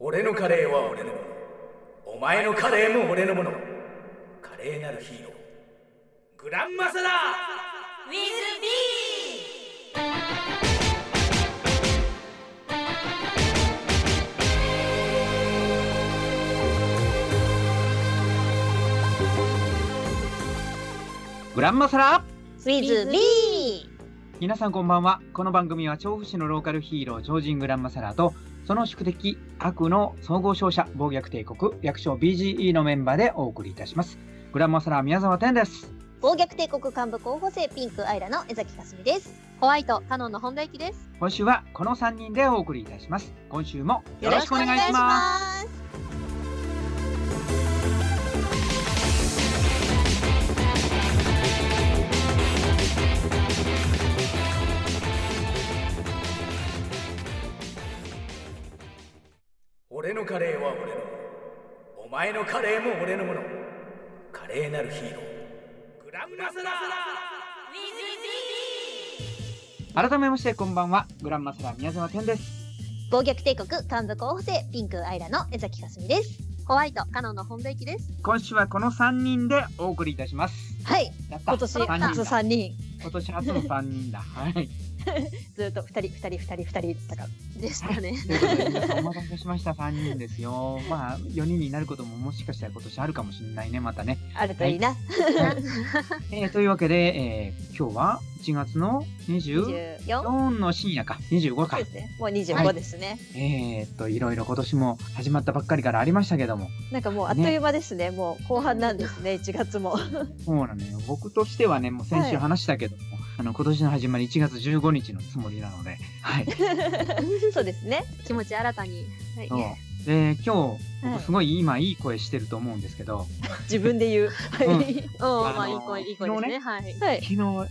俺のカレーは俺のもの。お前のカレーも俺のもの。華麗なるヒーロー。グランマサラ。ウィズビグランマサラ。ーウィズビー皆さんこんばんは。この番組は調布市のローカルヒーロー超人グランマサラとその宿敵悪の総合商社暴虐帝国略称 BGE のメンバーでお送りいたします。グランマサラ宮沢天です。暴虐帝国幹部候補生ピンクアイラの江崎かすみです。ホワイトカノンの本田幸です。今週はこの3人でお送りいたします。今週もよろしくお願いします俺のカレーは俺のお前のカレーも俺のもの。華麗なるヒーロー。グランマサラ。改めましてこんばんは。グランマサラ宮沢天です。暴虐帝国幹部候補生ピンクアイラの江崎かすみです。ホワイトカノンの本田幸です。今週はこの3人でお送りいたします。はい。今年三人。初だ。3人今年初の3人だ。はい ずっと2人2人2人2人だからでしたね。お待たせしました。3人ですよ。まあ4人になることももしかしたら今年あるかもしれないね。またね。あるといいな、えーというわけで、えー今日は1月の24 24の深夜か。25か。そうですね。もう25ですね、えーっといろいろ今年も始まったばっかりからありましたけども。なんかもうあっという間ですね。もう後半なんですね1月も。そうなのよ。僕としてはねもう先週話したけども、あの今年の始まり1月15日のつもりなのではい。そうですね。気持ち新たに。はい。そう。で今日はい。僕すごい今いい声してると思うんですけど、自分で言う。はい、うん。あのまあいい声いい声ですね。はい。はい。昨日あの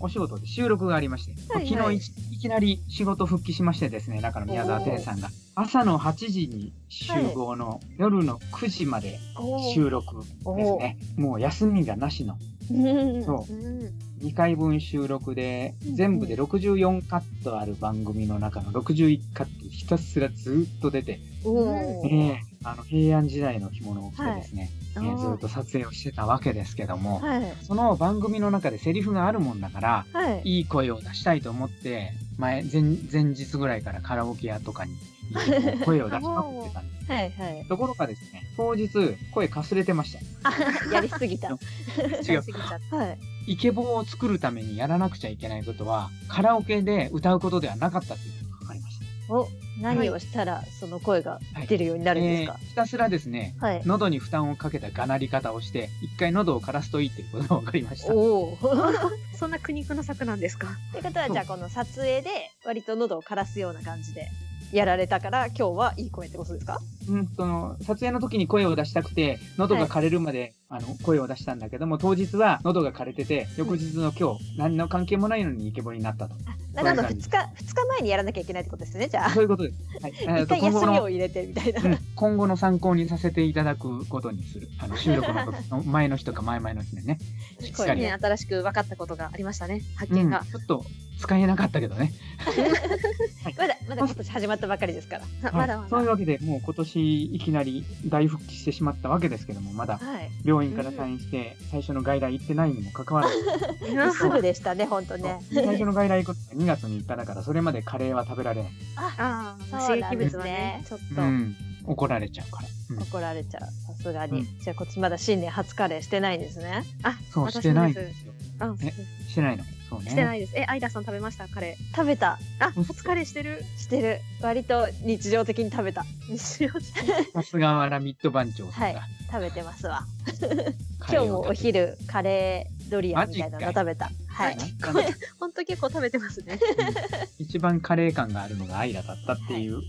お仕事で収録がありまして、はいはい。昨日いいきなり仕事復帰しましてですね中野宮沢天さんが朝の8時に集合の夜の9時まで収録ですね、もう休みがなしの。うん。そう。うん2回分収録で全部で64カットある番組の中の61カットひたすらずっと出て、おえー。えあの平安時代の着物を着てですね、えはいー。ずっと撮影をしてたわけですけども、はい。その番組の中でセリフがあるもんだからはい。いい声を出したいと思って前前前日ぐらいからカラオケ屋とかに声を出しまくってたんです はいはい。ところがですね当日声かすれてました。あ やりすぎた。は違うイケボを作るためにやらなくちゃいけないことはカラオケで歌うことではなかったっていうことが分かりました。お何をしたらその声が出るようになるんですか？えーひたすらですねはい、喉に負担をかけたがなり方をして一回喉を枯らすといいっていうことが分かりました。お そんな苦肉の策なんですか？ことはじゃあこの撮影で割と喉を枯らすよう。な感じでやられたから今日はいい声ってことですかうんと撮影の時に声を出したくて喉が枯れるまで、あの声を出したんだけども当日は喉が枯れてて翌日の今日何の関係もないのにイケボになったと。なるほど2そういう日二日前にやらなきゃいけないってことですねじゃあ。そうい。うことです、はい、えー一回休みを入れてみたいな、うん。今後の参考にさせていただくことにする。あの収録の前の日とか前々の日でね。しっかり、ね新しく分かったことがありましたね。発うん、見が、ちょっと使えなかったけどね。まだまだ今年始まったばかりですから。まだまだ。そういうわけでもう今年いきなり大復帰してしまったわけですけどもまだはい病院から退院して最初の外来行ってないにもかかわらず すぐでしたね本当ね。最初の外来行くのが2月に行っただからそれまでカレーは食べられない、ああそうなんですね。刺激物はねちょっと、うん、怒られちゃうから、うん。怒られちゃう。さすがに、うん。じゃあこっちまだ新年初カレーしてないんですね。あそう私してないんもですよ。あえしてないの？そうね。してないです。えアイダさん食べました？カレ食べた。ーあうん。初カレーしてる。してる。割と日常的に食べた。日曜日さすがはラミット番長さはい。食べてますわ。今日もお昼カレードリアンみたいなの食べた。はい。あの本当結構食べてますね。一番カレー感があるのがアイラだったっていう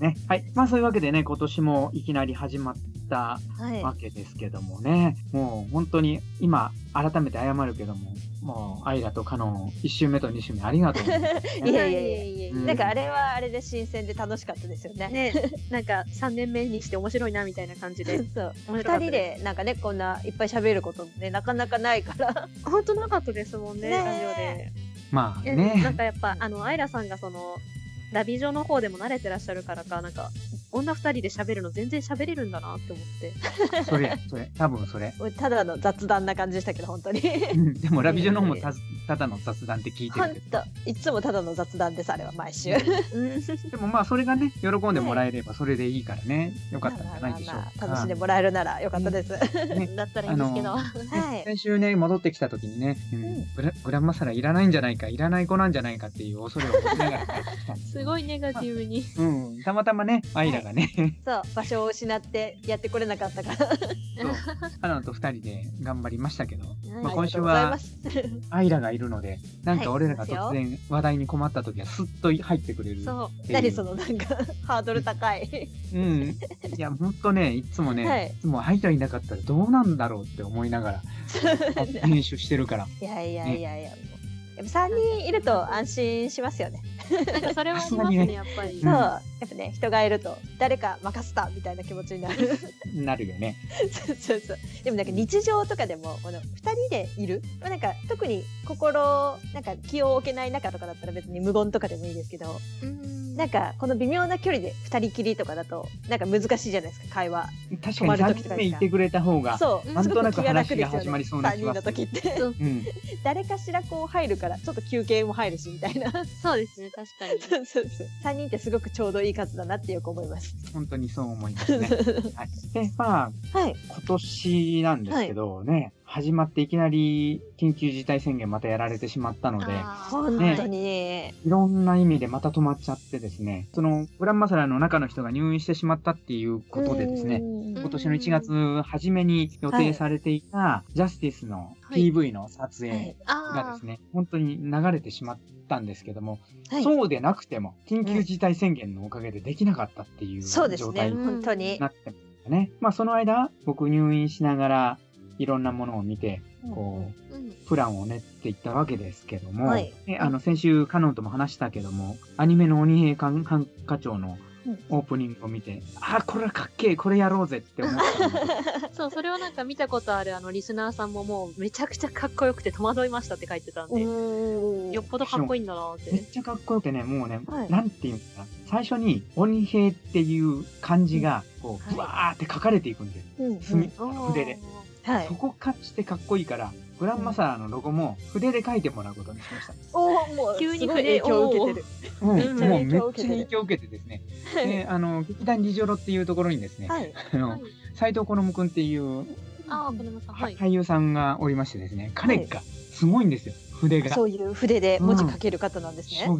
ね。はい。まあそういうわけでね、今年もいきなり始まったはい。わけですけどもね、もう本当に今改めて謝るけども、もうアイラとカノン1週目と2週目ありがとう。いやいやいやいや、うん。なんかあれはあれで新鮮で楽しかったですよね。ねなんか3年目にして面白いなみたいな感じで。そう。面白かった二人でなんかねこんないっぱい喋ることねなかなかないから。本当なかったですもんねねえ。ラジオで。まあえなんね。かやっぱあのアイラさんがそのラビジョの方でも慣れてらっしゃるからか、なんか、女二人で喋るの全然喋れるんだなって思って。それ、それ、多分それ。ただの雑談な感じでしたけど、本当に。うんでも、ラビジョの方もたただの雑談って聞いてる本けど。当いつもただの雑談です、あれは毎週。うん。でもまあ、それがね、喜んでもらえればそれでいいからね、よかったんじゃないでしょうまあまあか。まあ楽しんでもらえるならよかったです。だったらいいんですけど。あはい。先週ね、戻ってきた時にね、うんうんグラグランマサラいらないんじゃないか、いらない子なんじゃないかっていう恐れを持ちながら帰ってきたんですすごいネガティブに。うん、たまたまね、アイラがね、そう、場所を失ってやってこれなかったから。花野と二人で頑張りましたけど、まあ、今週はす。アイラがいるので、なんか俺らがはい突然話題に困った時はスッと入ってくれる。そう。何そのなんかハードル高い。うん。いや、ほんとね、いつもね、はいいつもアイラいなかったらどうなんだろうって思いながら編集してるから。いやいやいやいや。もうやっぱ三人いると安心しますよね。なんかそれはありますね、やっぱり。そう、やっぱね、人がいると誰か任せたみたいな気持ちになる。なるよね。そうそうそう。でもなんか日常とかでも、この二人でいる、まあなんか特に心、なんか気を置けない中とかだったら別に無言とかでもいいですけど、うんなんかこの微妙な距離で二人きりとかだと、なんか難しいじゃないですか、会話。確かに3人目いてくれた方が、そう。うんなんとなく話がですよね始まりそうな三人気はする。の時って。そううん。誰かしらこう入るから、ちょっと休憩も入るしみたいな。そうですね、確かに。そうそうそう。3人ってすごくちょうどいい数だなってよく思います。本当にそう思いますね。はい、で、まあ、はい。今年なんですけどね、始まっていきなり緊急事態宣言またやられてしまったので、本ね当に。いろんな意味でまた止まっちゃってですね、そのグランマサラの中の人が入院してしまったっていうことでですね、うん今年の1月初めに予定されていたジャスティスのはい PV の撮影がですね、本当に流れてしまったんですけども、はいそうでなくても緊急事態宣言のおかげでできなかったっていう。状態に。なってますね。まあその間、僕入院しながらいろんなものを見て、こう、ーうん。プランを練っていったわけですけども、はあの先週カノンとも話したけども、アニメの鬼平犯犯科長のうん。オープニングを見て、あ、これかっけえ、これやろうぜって思った そう、それをなんか見たことあるあのリスナーさんももうめちゃくちゃかっこよくて戸惑いましたって書いてたんで、うん。よっぽどかっこいいんだなっ。めってちゃかっこよくてね、もうね、はい。なんていうんですか、最初に鬼平っていう漢字が、こう、はい。ぶわーって書かれていくんです。うん筆ではいそ。こかしてかっこいいから、グランマサラのロゴも筆で書いてもらうことにしました。おお、もう、急に影響を受けてる。うん、うんもうめっちゃ影響を受けてですね。で、あの、劇団リジョロっていうところにですね、はい。あの、斎藤好夢くんっていうああ、このさん、はい。俳優さんがおりましてですね、彼がすごいんですよ、筆が。そういう筆で文字書ける方なんですね。うん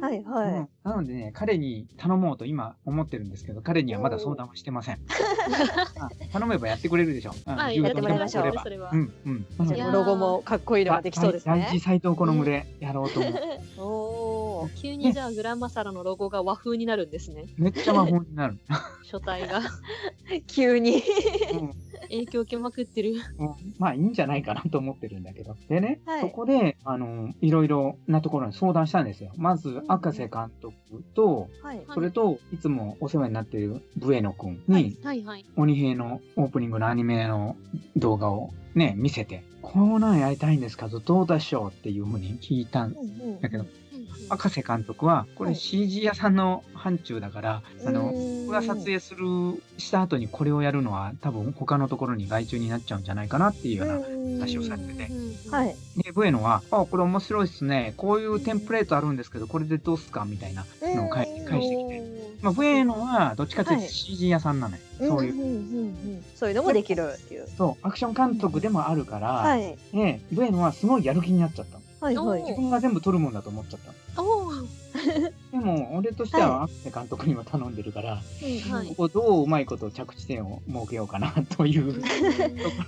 はいはい。うんなのでね、彼に頼もうと今思ってるんですけど、彼にはまだ相談はしてません。あ頼めばやってくれるでしょ。うんはい10やってもらいましょうそれはうん、うん。ロゴもかっこいいのができそうですね大事。斎藤好夢でやろうと思う。おお。急にじゃあグランマサラのロゴが和風になるんですね。めっちゃ魔法になる。書体が 急に。うん影響受けまくってる。うんまあいいんじゃないかなと思ってるんだけど。でね、はいそこで、あの、いろいろなところに相談したんですよ。まず、赤瀬監督と、はい。それと、いつもお世話になっているブエノ君に、はいはい。鬼平のオープニングのアニメの動画をね、見せて、こんなんやりたいんですか？どうでしょう？っていうふうに聞いたんうんうんだけど、うん赤瀬監督は、これはい CG 屋さんの範疇だから、あの、僕が撮影する、した後にこれをやるのは多分他のところに外注になっちゃうんじゃないかなっていうような。話をされててうんはい。で、ブエノは、あ、これ面白いっすね。こういうテンプレートあるんですけど、これでどうすかみたいなのを返返してきて。まあ、ブエノはどっちかというとはい CG 屋さんなのよ。そういう。そういうのもできるっていう。そう、アクション監督でもあるから、はい。ね、ブエノはすごいやる気になっちゃったの。はいはい。自分が全部撮るもんだと思っちゃったでも、俺としては、アクセ監督にも頼んでるから、はいここどううまいこと着地点を設けようかなという とこ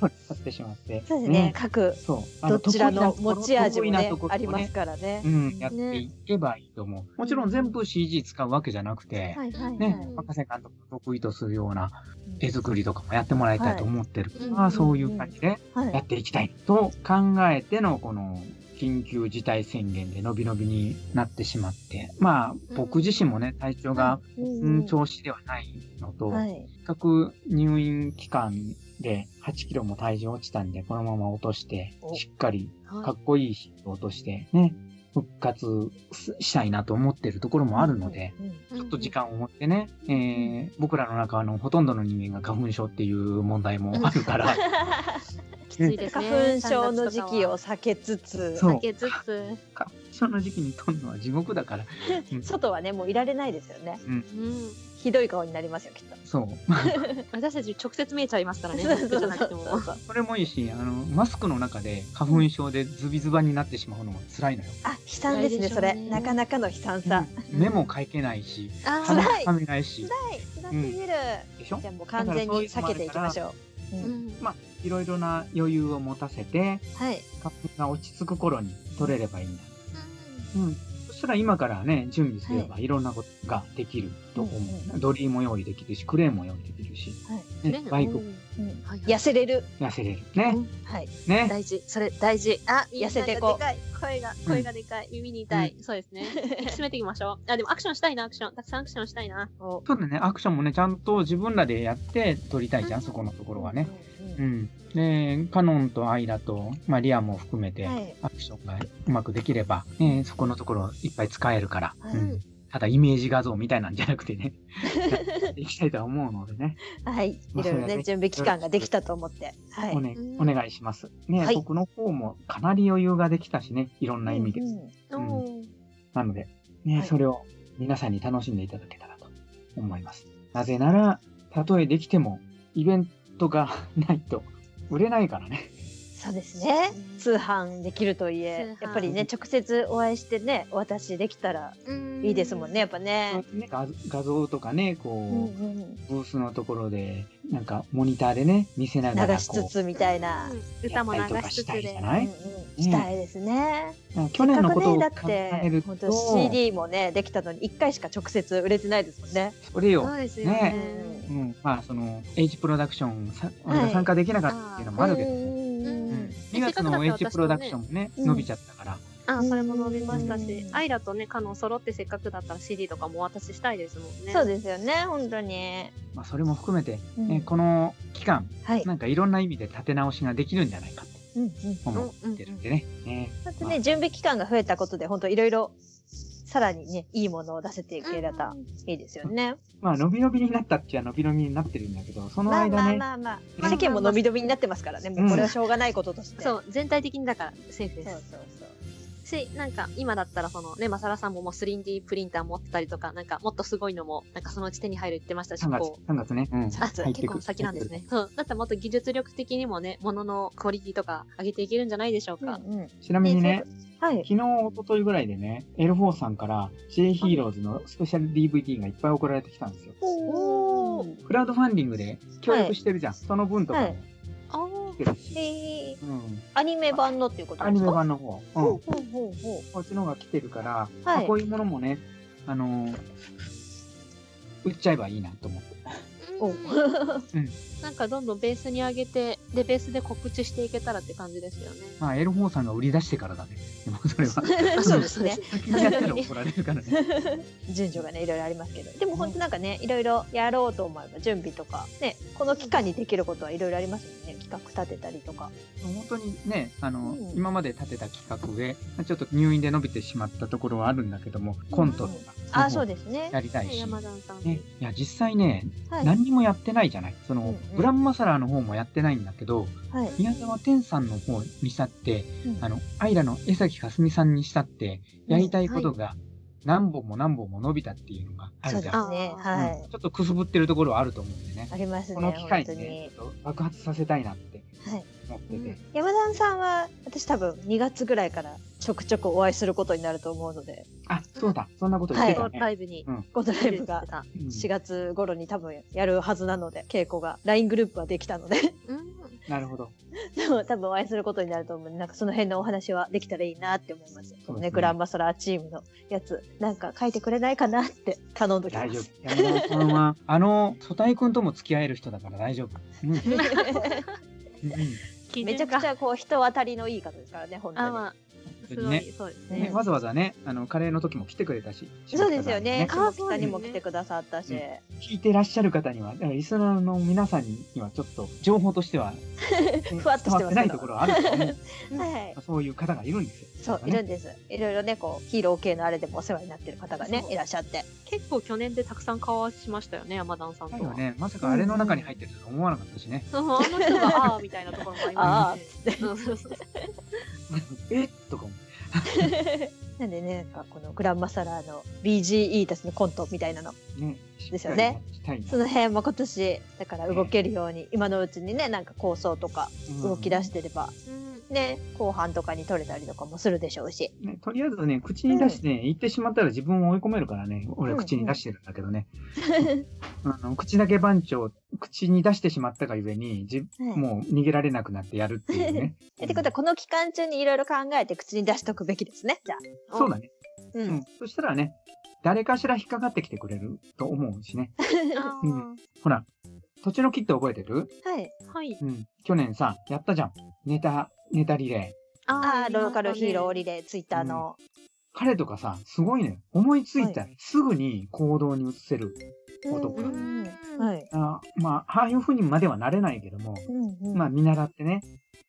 ろになってしまって。そうですね。各そう。あどちらの持ち味もね得意なところありますからね。う。ん、やっていけばいいと思う。もちろん全部 CG 使うわけじゃなくて、はいはいねはい、博士監督が得意とするような絵作りとかもやってもらいたいと思ってるから、はい。そういう感じではい。やっていきたいと考えてのこの緊急事態宣言で伸び伸びになってしまって、まあ僕自身もね、体調が、うん、調子ではないのと、はい。せっかく入院期間で8キロも体重落ちたんで、このまま落として、お。しっかりはい。かっこいい日を落として、ね、復活したいなと思ってるところもあるので、うんちょっと時間を持ってね、えー僕らの中のほとんどの人間が花粉症っていう問題もあるから、き ついですね。花粉症の時期を避けつつ、そう避けつつ、花粉症の時期に取るのは地獄だから、う ん外はねもういられないですよね。うん、ひどい顔になりますよきっと。そう。私たち直接見えちゃいますからね。そうそうそうじゃなくても。そうそれもいいし、あの、マスクの中で花粉症でズビズバになってしまうのも辛いのよ。あ悲惨ですねそれなかなかの悲惨さ。うん目もかいけないし、あ鼻辛いかめないし、はい辛すぎる。でしょ？じゃあもう完全に避けていきましょう。まあ、いろいろな余裕を持たせて、はい。花粉が落ち着く頃に取れればいいんだ。うん。そしたら今からね、準備すればいろんなことができると思う。うんうんドリーも用意できるし、クレーンも用意できるし、はいね、バイクもうんはい痩せれる。痩せれる。ね。はい。ね。大事、それ大事。あ、痩せてこう。声が、声がでかい。耳に痛い。そうですね。進めていきましょう。あ、でもアクションしたいな、アクション。たくさんアクションしたいな。おそうだね、アクションもね、ちゃんと自分らでやって撮りたいじゃん、そこのところはね。。うんカノンとアイラと、まあ、リアも含めてはい、アクションがうまくできれば、ね、そこのところいっぱい使えるから、はいうんただイメージ画像みたいなんじゃなくてね、いきたいとは思うのでね、はい。いろいろね準備期間ができたと思って。はい。お,、ねうんお願いします。ね、はい僕の方もかなり余裕ができたしね、いろんな意味で。うんうんなので、ね、はいそれを皆さんに楽しんでいただけたらと思います。なぜなら、たとえできても、イベントがないと売れないからね。そうですね。通販できるとはいえ、やっぱりね、直接お会いしてね、お渡しできたらいいですもんね、やっぱね。ね画画像とかね、こう、うんうんブースのところで、なんかモニターでね、見せながら流しつつみたいな。うん歌も流しつつでしたいじゃ。ない？うんうんしたいですね。去年のことを考せっかくねだって CD もねできたのに1回しか直接売れてないですもんね。それよ、そうですよねね。うん、まあ、その、H プロダクションさ、俺が参加できなかったっていうのもあるけど、うん。うん。うん。2月の H プロダクションもね、うん。伸びちゃったから、あ、それも伸びましたしう、ん。アイラとね、カノン揃ってせっかくだったら CD とかもお渡ししたいですもんね。そうですよね本当に。まあ、それも含めて、うん。ねこの期間、はい。なんかいろんな意味で立て直しができるんじゃないかってうんうん思ってるんでね。ねあとね準備期間が増えたことで本当いろいろさらにねいいものを出せていければいいですよね。まあ、伸び伸びになったっちゃ伸び伸びになってるんだけど、そのまあまあ間ね、まあまあね世間も伸び伸びになってますからねもうこれはしょうがないこととして。そう、全体的にだからセーフです。そうそうそう。し、なんか今だったらそのね、マサラさんももう 3D プリンター持ってたりとか、なんかもっとすごいのも、なんかそのうち手に入るって言ってましたし、3月こう。、3月ね。うん。あ、入ってく結構先なんですね。そう。だったらもっと技術力的にもね、もののクオリティとか上げていけるんじゃないでしょうか。うんうんちなみにね、はい。昨日、一昨日ぐらいでね、L4 さんから J ヒーローズのスペシャル DVD がいっぱい送られてきたんですよ。クラウドファンディングで協力してるじゃん。その分とかもはいてるし。えーうん。アニメ版のっていうことアニですか？メ版の方。うん。ほうほうほうほこっちの方が来てるから、う。まあはいこういうものもね、あのー売っちゃえばいいなと思って。おうんなんかどんどんベースに上げて、で、ベースで告知していけたらって感じですよね。まあ、L4 さんが売り出してからだね。でもそれは。そうですね。先にやったら怒られるからね。順序がねいろいろありますけどでも本当なんかねいろいろやろうと思えば準備とかねこの期間にできることはいろいろありますもんね企画立てたりとか本当にね、あの、うん今まで立てた企画で、まあちょっと入院で伸びてしまったところはあるんだけども、コントとか、ああそうでですねやりたいし。山田さん。ね、いや、実際ね、はい何にもやってないじゃない。その、グランマサラーの方もやってないんだけど、はい。宮沢天さんの方にしたって、うん。あの、アイラの江崎かすみさんにしたって、やりたいことが何本も何本も伸びたっていうのがあそうでるじゃん。すねあーはい。うん。ちょっとくすぶってるところはあると思うんでね。ありますねこの機会にね爆発させたいなって。はい思ってて。山田さんは私多分2月ぐらいからちょくちょくお会いすることになると思うのであ、そうだ。そんなこと言ってたね。ライブに。このライブがうん4月頃に多分やるはずなので稽古が LINE グループはできたのでうん。なるほど。でも多分お会いすることになると思うなんかその辺のお話はできたらいいなって思いますそうですねねグランマサラーチームのやつなんか書いてくれないかなって頼んどきま大丈夫す。山田さんは、あの、曽田井くんとも付き合える人だから大丈夫。うん。うんうんめちゃくちゃこう人当たりのいい方ですからね本当に。あ、すごいそうですねね。わざわざね、あの、カレーの時も来てくれたし。そうですよね。あ下北にも来てくださったし。聞いてらっしゃる方には、だからリスナーの皆さんにはちょっと情報としては、ふわっとしてますけど伝わってないところはあると思う。はい。そういう方がいるんですよ。そう、いるんです。いろいろね、こう、ヒーロー系のあれでもお世話になってる方がねいらっしゃって。結構去年でたくさん顔合わせしましたよね、山田さんとは。ね、まさかあれの中に入ってるとは思わなかったしね。そうあの人が、ああ、みたいなところもありましたね。そうそうそうえとかも。なんでね、なんかこのグランマサラーの BGE たちのコントみたいなの、ね。ですよねその辺も今年、だから動けるように、今のうちにね、なんか構想とか動き出してれば、うんね、後半とかに取れたりとかもするでしょうし。ね、とりあえずね、口に出して、ね言ってしまったら自分を追い込めるからね、俺うん口に出してるんだけどね。あの口だけ番長、口に出してしまったがゆえに、じはいもう逃げられなくなってやるっていうね。え ってことは、この期間中にいろいろ考えて口に出しとくべきですね、じゃあ。そうだね。ううん。。そしたらね、誰かしら引っかかってきてくれると思うしね。あうんほら、土地のキット覚えてる？はい。ーはい。うん。去年さ、やったじゃん。ネタ、ネタリレー。ああ、ローカルヒーローリリレー、ツイッターの。彼とかさ、すごいね。思いついたらすぐに行動に移せる。男うんうんうんはい。あまあ、ああいう風にまではなれないけども、うんうんまあ、見習ってね、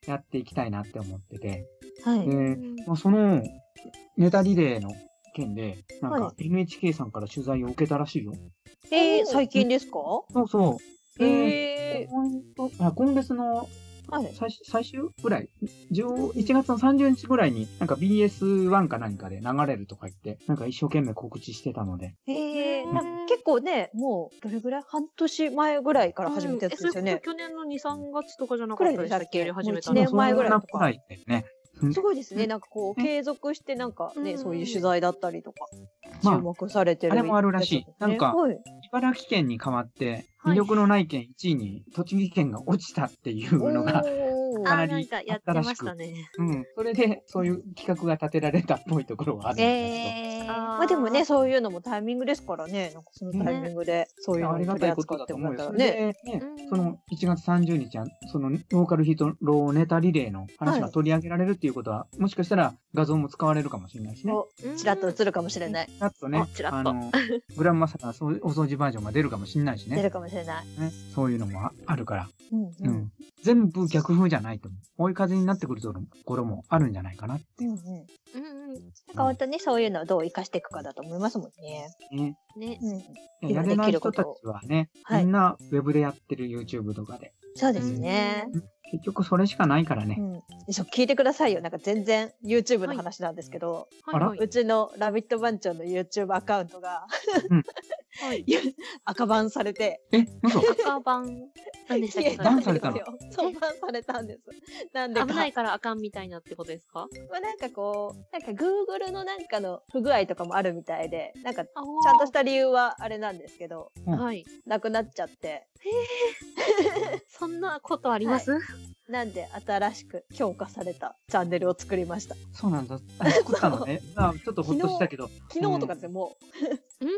やっていきたいなって思ってて。はい。で、まあ、その、ネタリレーの件で、なんはか NHK さんから取材を受けたらしいよ。えー、最近ですか？そうそう。えほんとあ今月のー、はい。最最終ぐらい、10 1月の30日ぐらいに、なんか BS1 か何かで流れるとか言って、なんか一生懸命告知してたので。え。ー、うん。なんか結構ね、もう、どれぐらい？半年前ぐらいから始めたやつですよね。うん去年の2、3月とかじゃなかくらったでしたっけ？始めたの。もう一年前ぐらいとかね。うん。すごいですね。うんなんかこう、ね継続してなんかね、うん。そういう取材だったりとか、まあ。注目されてるあれもあるらしい。なんかはい。茨城県に代わって、はい魅力のない県1位に栃木県が落ちたっていうのが、あーなんかやってましたね。うん。それで、そういう企画が立てられたっぽいところはあるんだけえー、あーまあでもね、そういうのもタイミングですからね、なんかそのタイミングで、そういうど。のをありがたいことだと思うよ。それ取り扱ってもらったらね。その1月30日は、そのローカルヒートローネタリレーの話が取り上げられるっていうことは、もしかしたら画像も使われるかもしれないしね。おちらっと映るかもしれない。ちらっとねあ、の、グランマサラそうお掃除バージョンが出るかもしれないしね。出るかもしれない。ねそういうのもああるから。うんううんん。全部逆風じゃないと思う。追い風になってくるところもあるんじゃないかな。うんうん。うんうん。なんか本当にそういうのをどう活かしていくかだと思いますもんね。ね。ね。うん。やれない人たちはね、はいみんなウェブでやってる YouTube とかで。そうですね。結局それしかないからね。うん。そう聞いてくださいよ。なんか全然 YouTube の話なんですけど、はいうちのラビット番長の YouTube アカウントが、はい。赤バンされて、え、嘘？赤版なんでしたっけ？バンされたの？そう、バンされたんです。なんでか。危ないからあかんみたいなってことですか？まあなんかこう、なんか Google のなんかの不具合とかもあるみたいで、なんかちあゃんとした理由はあれなんですけど、うんはい。なくなっちゃって、そんなことあります、なんで新しく強化されたチャンネルを作りました。そうなんだ。あ作ったのね。あちょっとほっとしたけど。昨日とかですよ、もう。ん？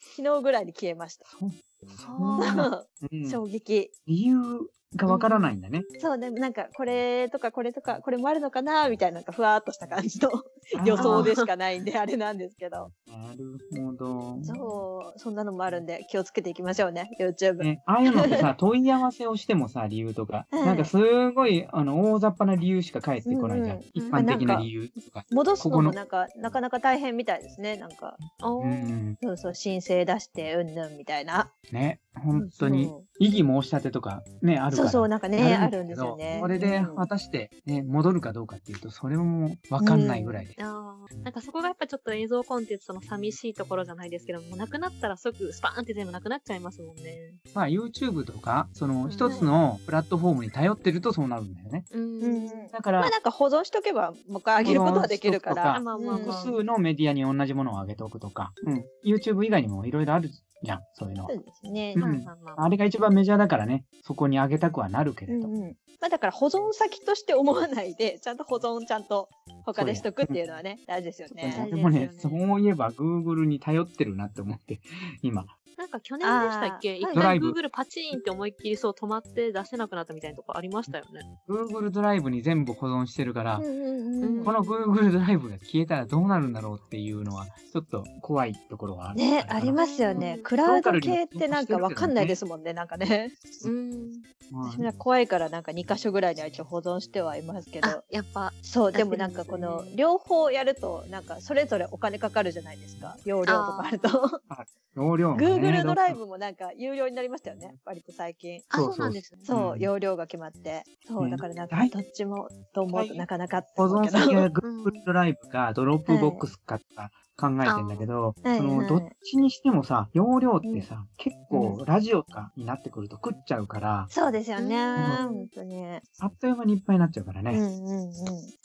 昨日ぐらいに消えました。そう。衝撃。理由がわからないんだね。そう、でもなんか、これとかこれとか、これもあるのかなみたいな、なんかふわーっとした感じの予想でしかないんで、あれなんですけど。なるほど。そう、そんなのもあるんで、気をつけていきましょうね、YouTube。ね、ああいうのってさ、問い合わせをしてもさ、理由とか、はいなんかすごい、あの、大雑把な理由しか返ってこないじゃん。うんうん一般的な理由とか。戻すのもなんか、なかなか大変みたいですね、なんか。うん。そうそう、申請出して、うんぬんみたいな。ね、本当に異議申し立てとかね、あるから。そうそう、なんかね、あるんですよね。それでうん果たして、ね、戻るかどうかっていうと、それもわかんないぐらいで。あーなんかそこがやっぱちょっと映像コンテンツの寂しいところじゃないですけども、なくなったら即スパーンって全部なくなっちゃいますもんね。まあ YouTube とか、そのん一つのプラットフォームに頼ってるとそうなるんだよね。うん。だからまあ、なんか保存しとけば、もう一回上げることはできるから。あまあまあ複まあ。数のメディアに同じものを上げておくとか、うん。YouTube 以外にもいろいろあるじゃん、そういうのはそうですね。うんまあまあまあ。あれが一番メジャーだからね、そこに上げたくはなるけれど。うんうん。まあだから保存先として思わないで、ちゃんと保存ちゃんと他でしとくっていうのはね、大事ですよね。でもねそういえば Google に頼ってるなって思って、今。なんか去年でしたっけ？一あードライブ回 Google パチーンって思いっきりそう止まって出せなくなったみたいなとこありましたよね。Google ドライブに全部保存してるから、うんうんうんこの Google ドライブが消えたらどうなるんだろうっていうのは、ちょっと怖いところはある。ね、ありますよねう。んクラウド系ってなんかわかんないですもんね、なんかね。うん。まあ私も怖いからなんか2箇所ぐらいには一応保存してはいますけど。あ、やっぱ、そう、でもなんんかこの両方やると、なんかそれぞれお金かかるじゃないですか。容量とかあると。容量もね Google ドライブもなんか有料になりましたよね。割と最近。あ、そうそうなんですね。そう、うん容量が決まって。そう、ねだからなんかはいどっちもと思うとなかなかって保。存先はうん Google ドライブかドロップボックスかとか考えてんだけど、はいはいそのどっちにしてもさ、容量ってさ、結構ラジオとかになってくると食っちゃうから、そうですよね。うん本当に。あっという間にいっぱいになっちゃうからね。うんうんうん。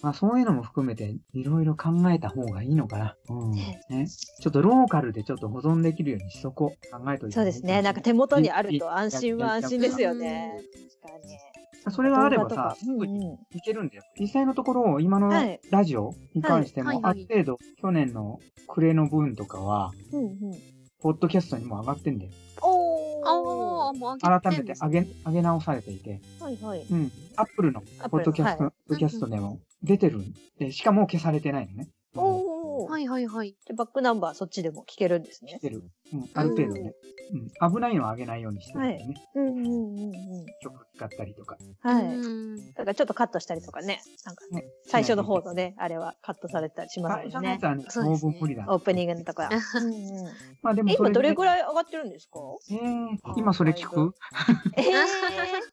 まあそういうのも含めていろいろ考えた方がいいのかな。うん。ね ね。ちょっとローカルでちょっと保存できるようにしとこう。考えといて。そうですね。なんか手元にあると安心は安心ですよね。確かに。それがあればさすぐにうんうんいけるんだよ。実際のところ、今のはいラジオに関しても、ある程度、去年の暮れの分とかは、うんうん。ポッドキャストにも上がってんだよ。おあ。もう上げ改めてんですて上げ、上げ直されていて、はいはい。うん。アップルのポッドキャスト、はポッドキャストでも出てるんで、しかも消されてないのね。おー。はいはいはい。でバックナンバーそっちでも聞けるんですね。来てる。うん。ある程度ね。うん。危ないのは上げないようにしてるんだよね。うんうんうんうん。曲使ったりとか。はい。うんだからちょっとカットしたりとかね。なんかね最初の方のね、あれはカットされたりします最よね。初のやつはね、そうですね当分無理だ。オープニングのところ。うんうんまあでもえ今どれぐらい上がってるんですか？えー、今それ聞く？えー、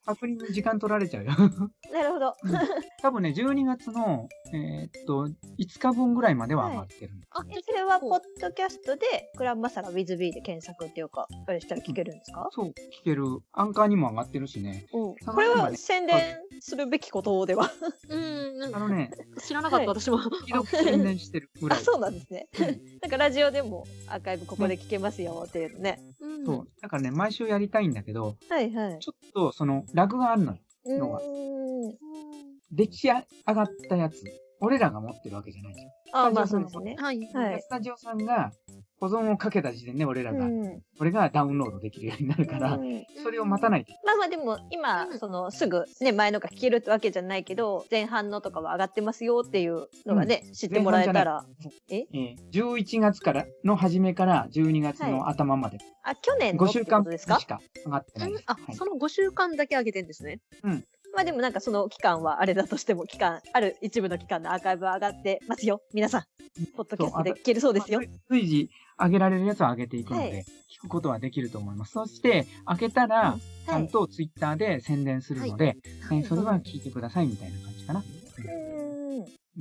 確認に時間取られちゃうよ。なるほど。多分ね、12月の、えーっと、5日分ぐらいまでは上がってる。あ、えそれはポッドキャストでグランマサラで検索っていうか、あれしたら聞けるんですか、そう、聞ける。アンカーにも上がってるしね。うん、これは宣伝するべきことでは。うん、なんかあのね、知らなかった、はい私も。宣伝してるぐらあ、い。そうなんですね。うんなんかラジオでもアーカイブここで聞けますよっていうのね。うんそう。だからね、毎週やりたいんだけど、はいはい。ちょっとその、ラグがあるのよ。うのが。出来上がったやつ。俺らが持ってるわけじゃないじゃん。あ、まあそうですね。はい。はい。スタジオさんが保存をかけた時点で俺らが、うん。これがダウンロードできるようになるから、うん。それを待たないと。まあまあでも今、うん。そのすぐね前のが聞けるってわけじゃないけど前半のとかは上がってますよっていうのがね、知ってもらえたら。え？ー11月からの初めから12月の頭まで、あ去年の5って週間ですか？しか上がってないです。あは、い。その5週間だけ上げてんですね。まあでもなんかその期間はあれだとしても期間ある一部の期間のアーカイブは上がってますよ。皆さんポッドキャストで聞けるそうですよ。まあ随時上げられるやつは上げていくので、はい。聞くことはできると思います。そして、開けたら、ちゃはい。んとツイッターで宣伝するので、はい。えーそれは聞いてくださいみたいな感じかな。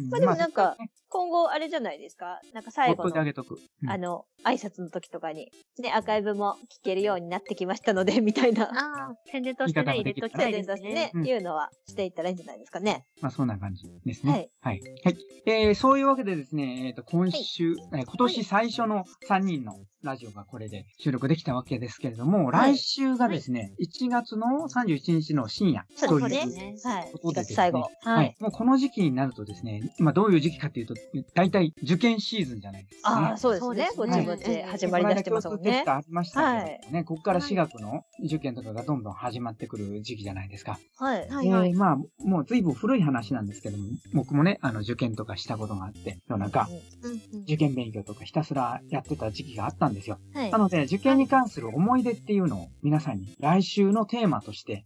まあでもなんかね今後あれじゃないですか？なんか最後のげとく。うん。あの挨拶の時とかにねアーカイブも聞けるようになってきましたので みたいな。ああ、宣伝としてね、入れときた宣いですね。伝としてね。うん。いうのはしていったらいいんじゃないですかね。まあ、そんな感じですね。はい。はい。はい。えーそういうわけでですね、えっ、と、今週、えー今年最初の3人のラジオがこれで収録できたわけですけれども、はい。来週がですね、1月の31日の深夜というそうですね。はい。1ことでですね。月最後。ははいい。もうこの時期になるとですね、まあどういう時期かというと、大体受験シーズンじゃないですか、ね。ああそうですね。ぼちぼち始まりだしてますもんね。ありましたけれどもね、ここからはい4月の受験とかがどんどん始まってくる時期じゃないですか。はい。はいはい。えーまあ、もう随分古い話なんですけども、僕もね、あの、受験とかしたことがあって、夜中、うんうん受験勉強とかひたすらやってた時期があったんですよ。はい。なので、受験に関する思い出っていうのを皆さんに来週のテーマとして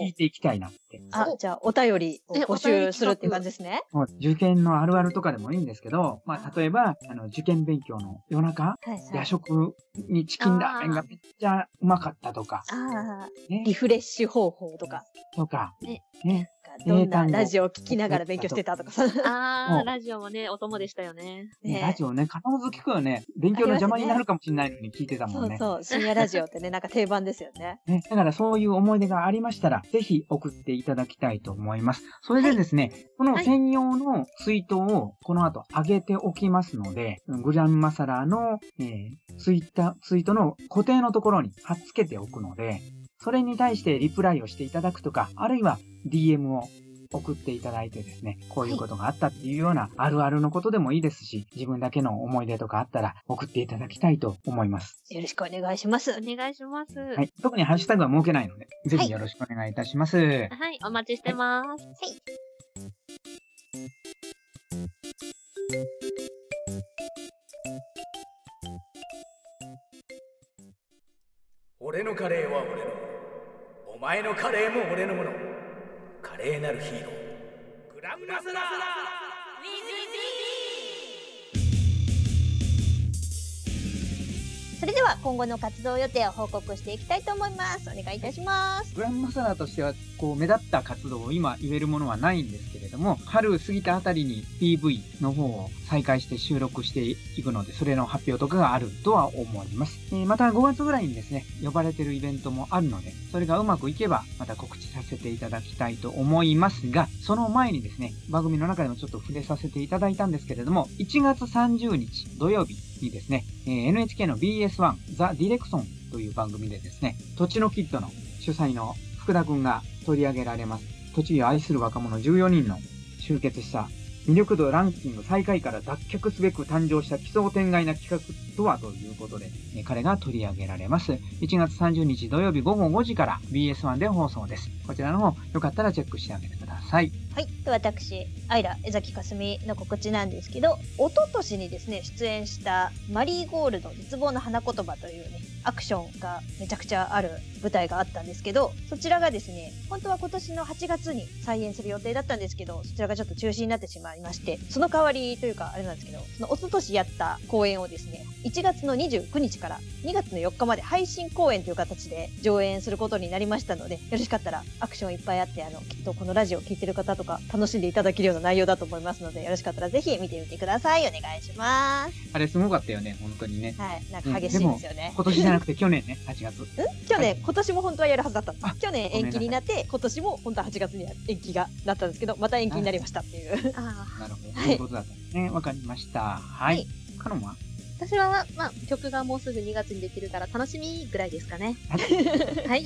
聞いていきたいなって。あ、じゃあ、お便りを募集するっていう感じですね。受験のあるあるとかでもいいんですけど、まあ、例えば、あの、受験勉強の夜中、はいはい。夜食にチキンラーメンがめっちゃうまかったとか、ね。リ、フレッシュ方法とか、とか、ね。ね、どんなラジオを聞きながら勉強してたとかさ。ああ、ラジオもね、お供でしたよね。ねラジオね、必ず聞くよね。勉強の邪魔になるかもしれないのに聞いてたもんね。そうそう、深夜ラジオってね、なんか定番ですよね。ね、だからそういう思い出がありましたら、ぜひ送っていただきたいと思います。それでですね、この専用のツイートをこの後上げておきますので、グランマサラの、えーツイッター、ツイートの固定のところに貼っつけておくので、それに対してリプライをしていただくとか、あるいは DM を送っていただいてですね、こういうことがあったっていうようなあるあるのことでもいいですし、自分だけの思い出とかあったら送っていただきたいと思います。よろしくお願いします。お願いします。は、はい特にハッシュタグは設けないので、ぜひよろしくお願いいたします。い、お待ちしてます。俺のカレーは俺のお前のカレーも俺のもの。華麗なるヒーロー。グランマサラそれでは今後の活動予定を報告していきたいと思います。お願いいたします。グランマサラとしては、こう、目立った活動を今言えるものはないんですけれども、春過ぎたあたりに PV の方を再開して収録していくので、それの発表とかがあるとは思います。えーまた5月ぐらいにですね、呼ばれてるイベントもあるので、それがうまくいけば、また告知させていただきたいと思いますが、その前にですね、番組の中でもちょっと触れさせていただいたんですけれども、1月30日土曜日にですね、えー NHK の BS1 ザ・ディレクソンという番組でですね、土地のキッドの主催の福田くんが取り上げられます。栃木を愛する若者14人の集結した魅力度ランキング最下位から脱却すべく誕生した奇想天外な企画とはということで、え彼が取り上げられます。1月30日土曜日午後5時から BS1 で放送です。こちらの方、よかったらチェックしてあげてください。はい。で私、アイラ、江崎かすみの告知なんですけど、一昨年にですね、出演したマリーゴールド絶望の花言葉というね、アクションがめちゃくちゃある舞台があったんですけど、そちらがですね、本当は今年の8月に再演する予定だったんですけど、そちらがちょっと中止になってしまいまして、その代わりというか、あれなんですけど、その一昨年やった公演をですね、1月の29日から2月の4日まで配信公演という形で上演することになりましたので、よろしかったらアクションいっぱいあって、あの、きっとこのラジオを聞いてる方とか楽しんでいただけるような内容だと思いますので、よろしかったらぜひ見てみてください。お願いします。あれすごかったよね、本当にね。はい。なんか激しいですよね。今年じゃなくて去年ね、8月。ん？去年、今年も本当はやるはずだったんですあ。去年延期になって、今年も本当は8月に延期がなったんですけど、また延期になりましたっていう。ああ。なるほど。はいそういうことだったんですね。わかりました。ははいい。カノンは？私は、まあ、曲がもうすぐ2月にできるから楽しみぐらいですかね。はい。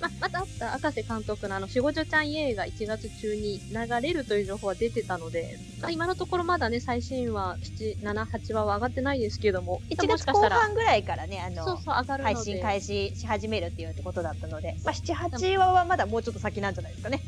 まあ、またあった赤瀬監督のあの、しごじょちゃん映画1月中に流れるという情報は出てたので、まあ、今のところまだね、最新話、7、7、8話は上がってないですけども、1月後半ぐらいからね、あの、そうそう上がるので、配信開始し始めるっていうことだったので、まあ、7、8話はまだもうちょっと先なんじゃないですかね。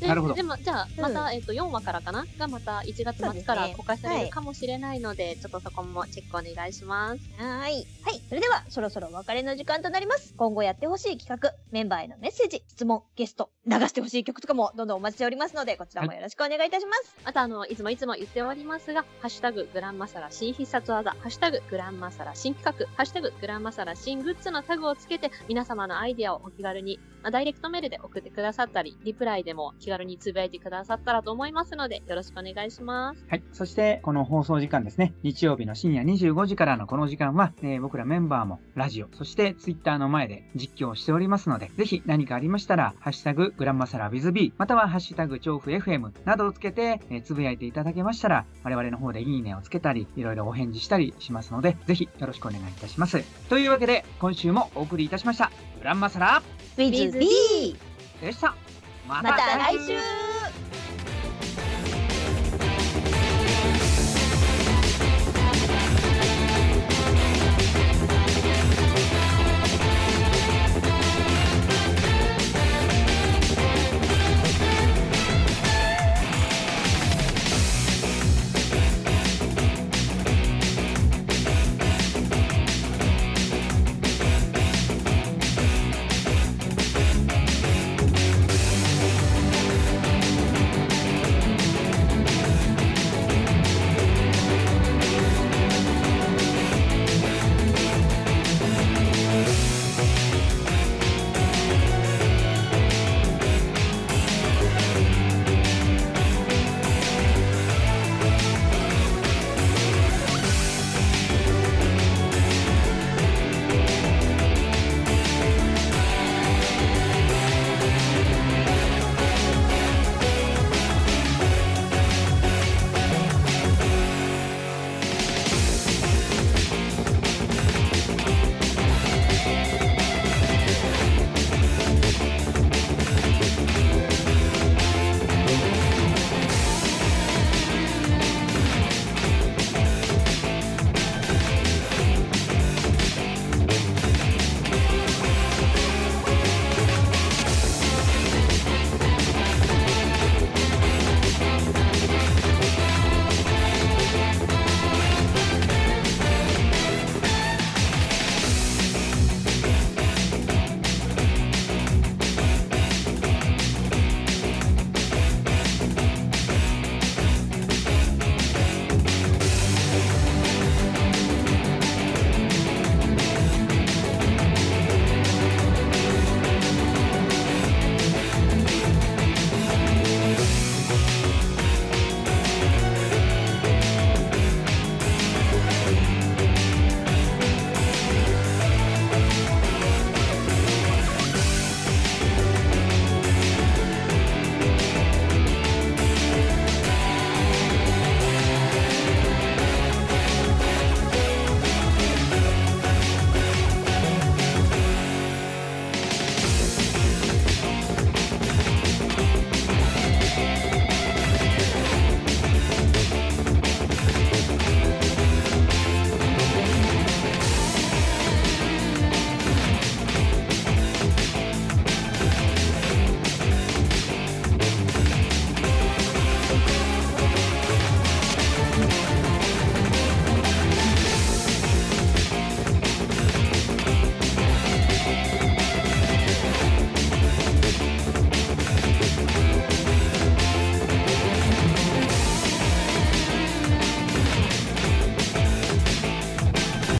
でなるほど。でも、じゃあ、うん。また、えっと、4話からかな？がまた1月末から公開されはい。るかもしれないので、ちょっとそこもチェックお願いします。はい。はい。それでは、そろそろお別れの時間となります。今後やってほしい企画、メンバーへのメッセージ、質問、ゲスト、流してほしい曲とかもどんどんお待ちしておりますので、こちらもよろしくお願いいたします。また、あの、いつもいつも言っておりますが、ハッシュタググランマサラ新必殺技、ハッシュタググランマサラ新企画、ハッシュタググランマサラ新グッズのタグをつけて、皆様のアイデアをお気軽に、まあ、ダイレクトメールで送ってくださったり、リプライでも気軽につぶやいてくださったらと思いますので、よろしくお願いします。はい。そして、この放送時間ですね。日曜日の深夜25時からのこの時間は、えー僕らメンバーもラジオ、そしてツイッターの前で実況しておりますので、ぜひ何かありましたら、ハッシュタググランマサラ WithB、またはハッシュタグ調布 FM などをつけて、えーつぶやいていただけましたら、我々の方でいいねをつけたり、いろいろお返事したりしますので、ぜひよろしくお願いいたします。というわけで、今週もお送りいたしました。グランマサラウズビーよっしゃまた来週。